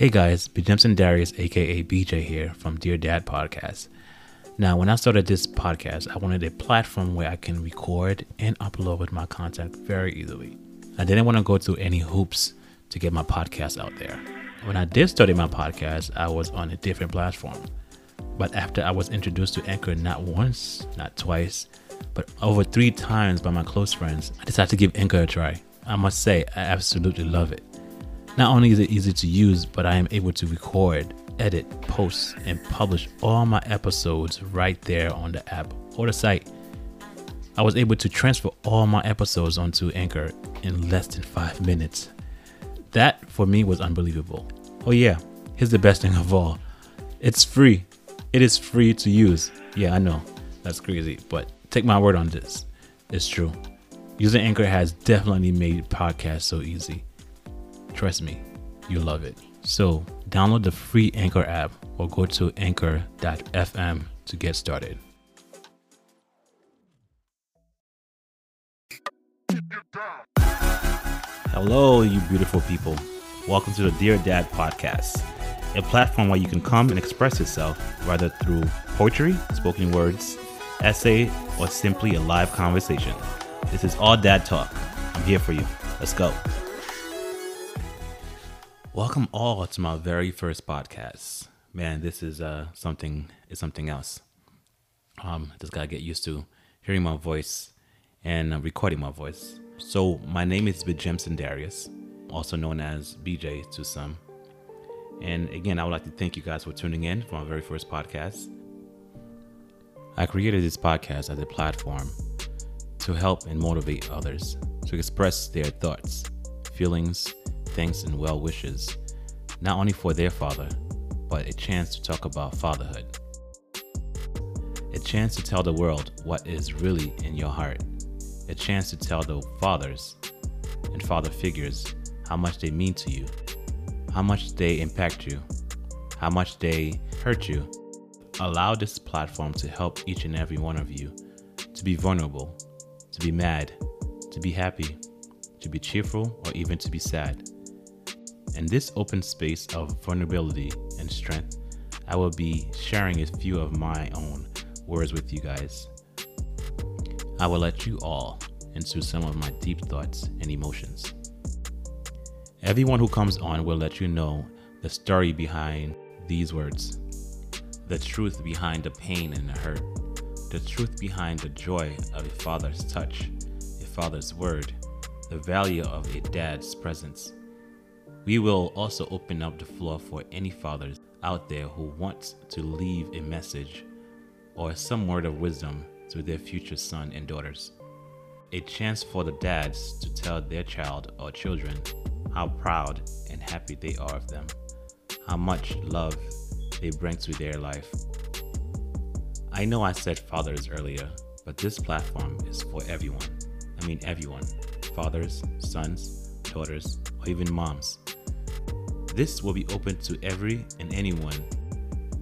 Hey guys, B. Jimson Darius, aka BJ here from Dear Dad Podcast. Now, when I started this podcast, I wanted a platform where I can record and upload my content very easily. I didn't want to go through any hoops to get my podcast out there. When I did start my podcast, I was on a different platform. But after I was introduced to Anchor not once, not twice, but over three times by my close friends, I decided to give Anchor a try. I must say, I absolutely love it. Not only is it easy to use, but I am able to record, edit, post, and publish all my episodes right there on the app or the site. I was able to transfer all my episodes onto Anchor in less than five minutes. That for me was unbelievable. Oh, yeah, here's the best thing of all it's free. It is free to use. Yeah, I know, that's crazy, but take my word on this. It's true. Using Anchor has definitely made podcasts so easy. Trust me, you'll love it. So, download the free Anchor app or go to anchor.fm to get started. Hello, you beautiful people. Welcome to the Dear Dad podcast, a platform where you can come and express yourself, whether through poetry, spoken words, essay, or simply a live conversation. This is all dad talk. I'm here for you. Let's go. Welcome all to my very first podcast. Man, this is uh something is something else. Um, just gotta get used to hearing my voice and uh, recording my voice. So my name is Bijemson Darius, also known as BJ to some. And again, I would like to thank you guys for tuning in for my very first podcast. I created this podcast as a platform to help and motivate others to express their thoughts, feelings, thanks, and well wishes, not only for their father, but a chance to talk about fatherhood. A chance to tell the world what is really in your heart. A chance to tell the fathers and father figures how much they mean to you, how much they impact you, how much they hurt you. Allow this platform to help each and every one of you to be vulnerable, to be mad, to be happy, to be cheerful, or even to be sad. In this open space of vulnerability and strength, I will be sharing a few of my own words with you guys. I will let you all into some of my deep thoughts and emotions. Everyone who comes on will let you know the story behind these words, the truth behind the pain and the hurt, the truth behind the joy of a father's touch, a father's word, the value of a dad's presence. We will also open up the floor for any fathers out there who want to leave a message or some word of wisdom to their future son and daughters. A chance for the dads to tell their child or children how proud and happy they are of them, how much love they bring to their life. I know I said fathers earlier, but this platform is for everyone. I mean, everyone fathers, sons, daughters, or even moms. This will be open to every and anyone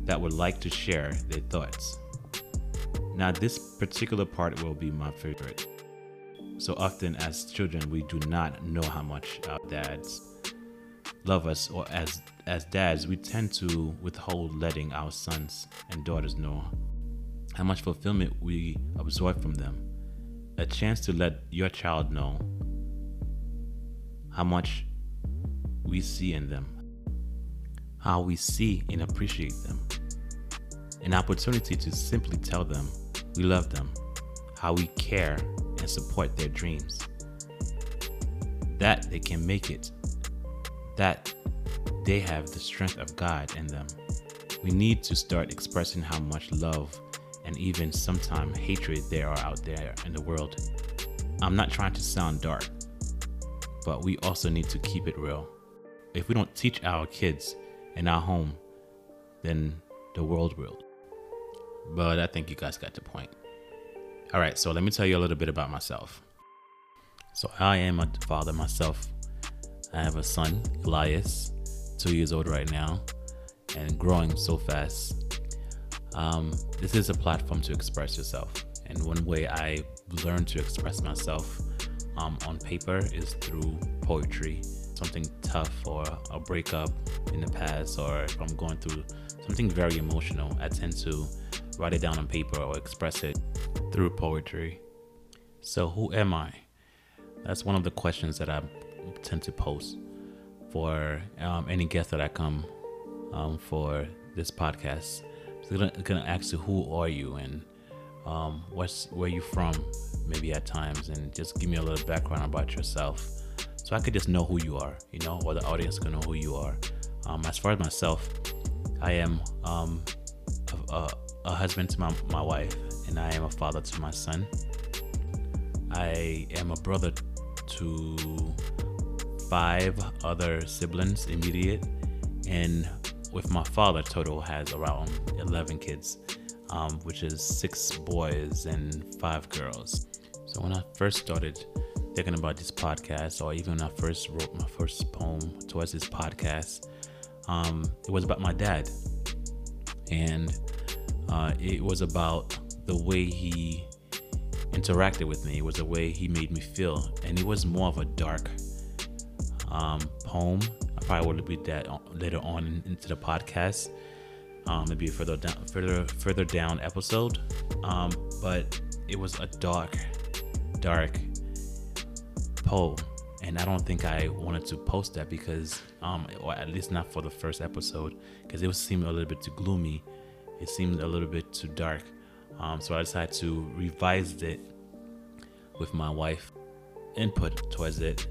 that would like to share their thoughts. Now, this particular part will be my favorite. So often, as children, we do not know how much our dads love us, or as as dads, we tend to withhold letting our sons and daughters know how much fulfillment we absorb from them. A chance to let your child know how much we see in them, how we see and appreciate them. An opportunity to simply tell them we love them, how we care and support their dreams, that they can make it, that they have the strength of God in them. We need to start expressing how much love and even sometimes hatred there are out there in the world. I'm not trying to sound dark, but we also need to keep it real. If we don't teach our kids in our home, then the world will. But I think you guys got the point. All right, so let me tell you a little bit about myself. So I am a father myself. I have a son, Elias, two years old right now, and growing so fast. Um, this is a platform to express yourself. And one way I learned to express myself um, on paper is through poetry, something tough or a breakup in the past, or if I'm going through something very emotional, I tend to write it down on paper or express it through poetry. So, who am I? That's one of the questions that I tend to post for um, any guest that I come um, for this podcast. I'm gonna, gonna ask you, who are you and um, what's where you from? Maybe at times, and just give me a little background about yourself, so I could just know who you are, you know, or the audience can know who you are. Um, as far as myself, I am um, a, a, a husband to my, my wife, and I am a father to my son. I am a brother to five other siblings, immediate, and with my father, total has around 11 kids, um, which is six boys and five girls. So when I first started thinking about this podcast, or even when I first wrote my first poem towards this podcast, um, it was about my dad, and uh, it was about the way he interacted with me. It was the way he made me feel, and it was more of a dark um, poem. I probably will be that later on into the podcast. Um, maybe further down, further further down episode. Um, but it was a dark, dark poem, and I don't think I wanted to post that because, um, or at least not for the first episode, because it was seemed a little bit too gloomy. It seemed a little bit too dark. Um, so I decided to revise it with my wife input towards it.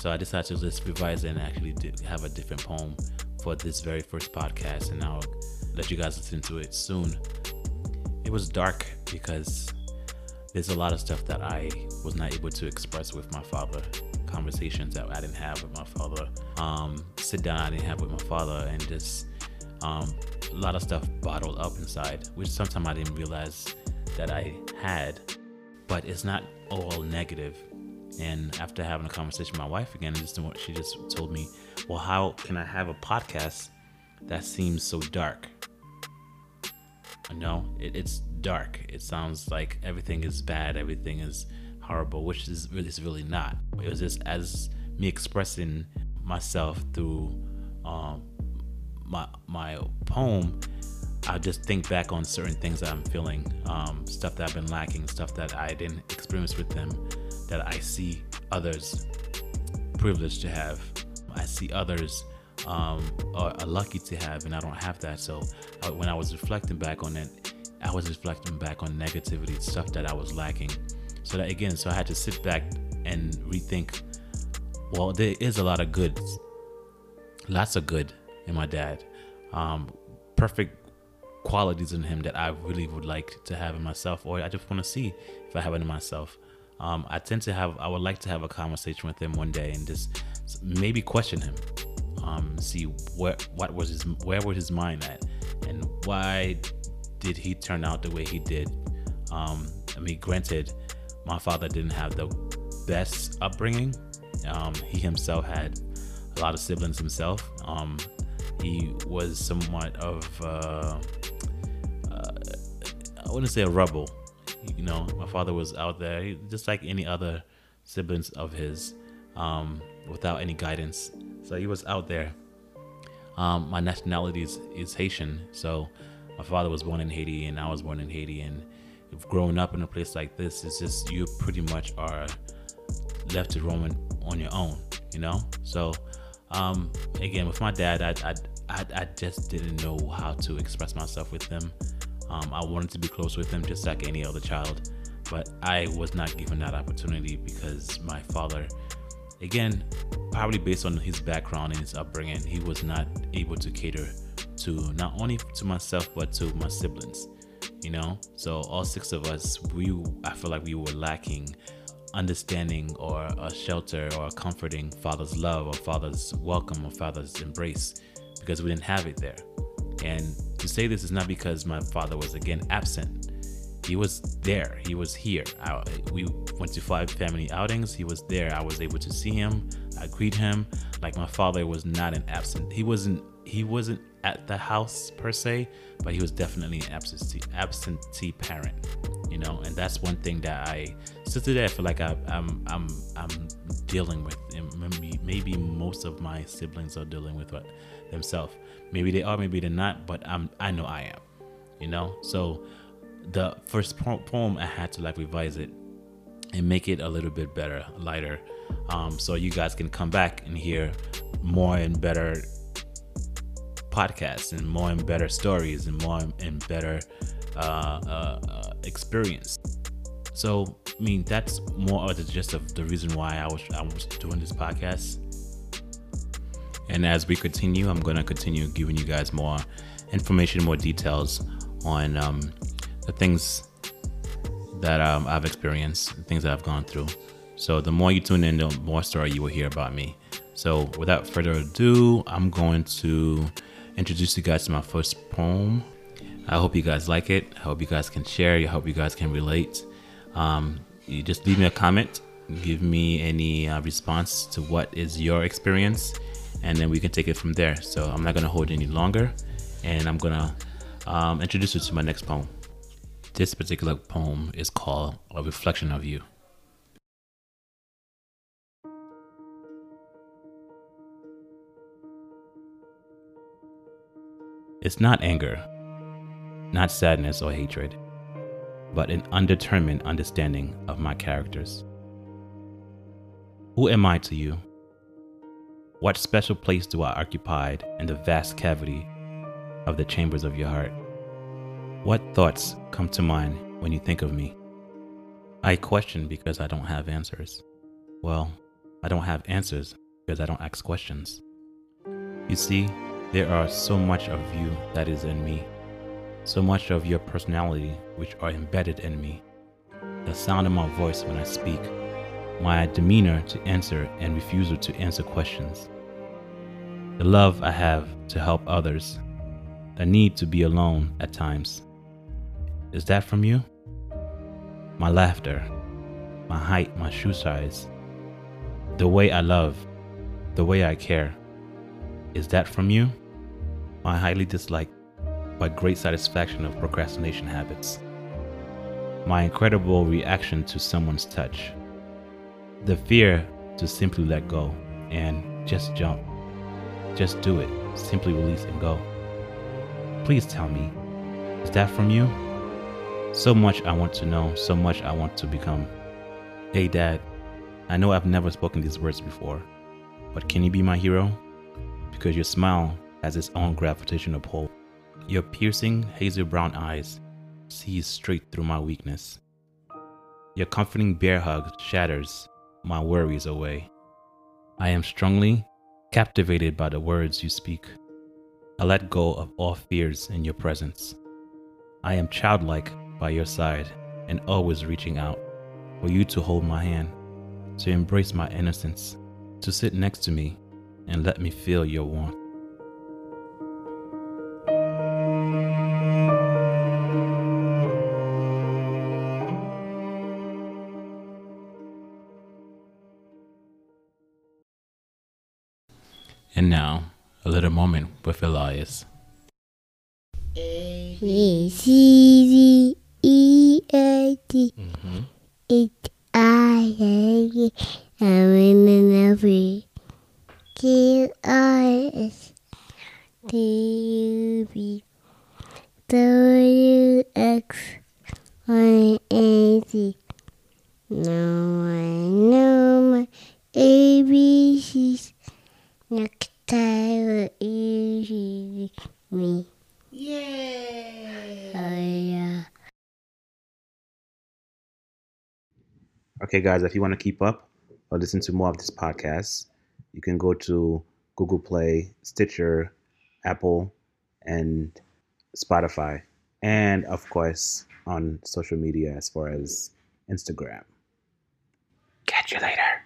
So I decided to just revise it and actually have a different poem for this very first podcast, and I'll let you guys listen to it soon. It was dark because there's a lot of stuff that I was not able to express with my father. Conversations that I didn't have with my father. Um, sit down I didn't have with my father, and just um, a lot of stuff bottled up inside, which sometimes I didn't realize that I had. But it's not all negative. And after having a conversation with my wife again, just she just told me, "Well, how can I have a podcast that seems so dark?" No, it, it's dark. It sounds like everything is bad, everything is horrible, which is really, is really not. It was just as me expressing myself through um, my my poem. I just think back on certain things that I'm feeling, um, stuff that I've been lacking, stuff that I didn't experience with them, that I see others privileged to have. I see others um, are, are, lucky to have, and I don't have that. So uh, when I was reflecting back on it, I was reflecting back on negativity, stuff that I was lacking. So that again, so I had to sit back and rethink. Well, there is a lot of good, lots of good in my dad. Um, perfect qualities in him that I really would like to have in myself, or I just want to see if I have it in myself. Um, I tend to have, I would like to have a conversation with him one day and just maybe question him um, see where what was his where was his mind at, and why did he turn out the way he did. Um, I mean, granted, my father didn't have the best upbringing. Um, he himself had a lot of siblings himself. Um, he was somewhat of uh, uh, I wouldn't say a rebel. You know, my father was out there just like any other siblings of his, um, without any guidance. So he was out there. Um, my nationality is, is Haitian. So my father was born in Haiti and I was born in Haiti. And growing up in a place like this, it's just you pretty much are left to roam on your own, you know? So um, again, with my dad, I, I, I, I, just didn't know how to express myself with him. Um, I wanted to be close with him just like any other child, but I was not given that opportunity because my father again, probably based on his background and his upbringing, he was not able to cater to not only to myself but to my siblings. You know, so all six of us, we I feel like we were lacking understanding or a shelter or a comforting father's love or father's welcome or father's embrace because we didn't have it there. And to say this is not because my father was again absent he was there. He was here. I, we went to five family outings. He was there. I was able to see him. I greet him. Like my father was not an absent. He wasn't. He wasn't at the house per se, but he was definitely an absentee absentee parent. You know, and that's one thing that I still today I feel like I, am I'm I'm I'm dealing with. And maybe maybe most of my siblings are dealing with what themselves. Maybe they are, maybe they're not, but I'm I know I am. You know? So the first poem I had to like revise it and make it a little bit better, lighter. Um, so you guys can come back and hear more and better podcasts and more and better stories and more and better uh, uh, uh, experience. So, I mean, that's more of the gist of the reason why I was I was doing this podcast. And as we continue, I'm to continue giving you guys more information, more details on um, the things that um, I've experienced, the things that I've gone through. So the more you tune in, the more story you will hear about me. So without further ado, I'm going to introduce you guys to my first poem. I hope you guys like it. I hope you guys can share. I hope you guys can relate. Um, you just leave me a comment, give me any uh, response to what is your experience, and then we can take it from there. So I'm not gonna hold any longer, and I'm gonna um, introduce you to my next poem. This particular poem is called A Reflection of You. It's not anger, not sadness or hatred, but an undetermined understanding of my characters. Who am I to you? What special place do I occupy in the vast cavity of the chambers of your heart? What thoughts come to mind when you think of me? I question because I don't have answers. Well, I don't have answers because I don't ask questions. You see, there are so much of you that is in me, so much of your personality which are embedded in me. The sound of my voice when I speak, my demeanor to answer and refusal to answer questions. The love I have to help others, the need to be alone at times. Is that from you? My laughter, my height, my shoe size, the way I love, the way I care. Is that from you? my highly disliked but great satisfaction of procrastination habits, my incredible reaction to someone's touch, the fear to simply let go and just jump, just do it, simply release and go. Please tell me, is that from you? So much I want to know, so much I want to become. Hey, Dad, I know I've never spoken these words before, but can you be my hero? Because your smile has its own gravitational pull. Your piercing hazel brown eyes sees straight through my weakness. Your comforting bear hug shatters my worries away. I am strongly captivated by the words you speak. I let go of all fears in your presence. I am childlike by your side and always reaching out for you to hold my hand, to embrace my innocence, to sit next to me and let me feel your warmth. And now, a little moment with Elias. E F G H I J K L M N O P Q R S T U V W X Y and Z. Now I know my ABCs. Next time will easy me. Yay! Oh yeah. Okay, guys, if you want to keep up or listen to more of this podcast, you can go to Google Play, Stitcher, Apple, and Spotify. And of course, on social media as far as Instagram. Catch you later.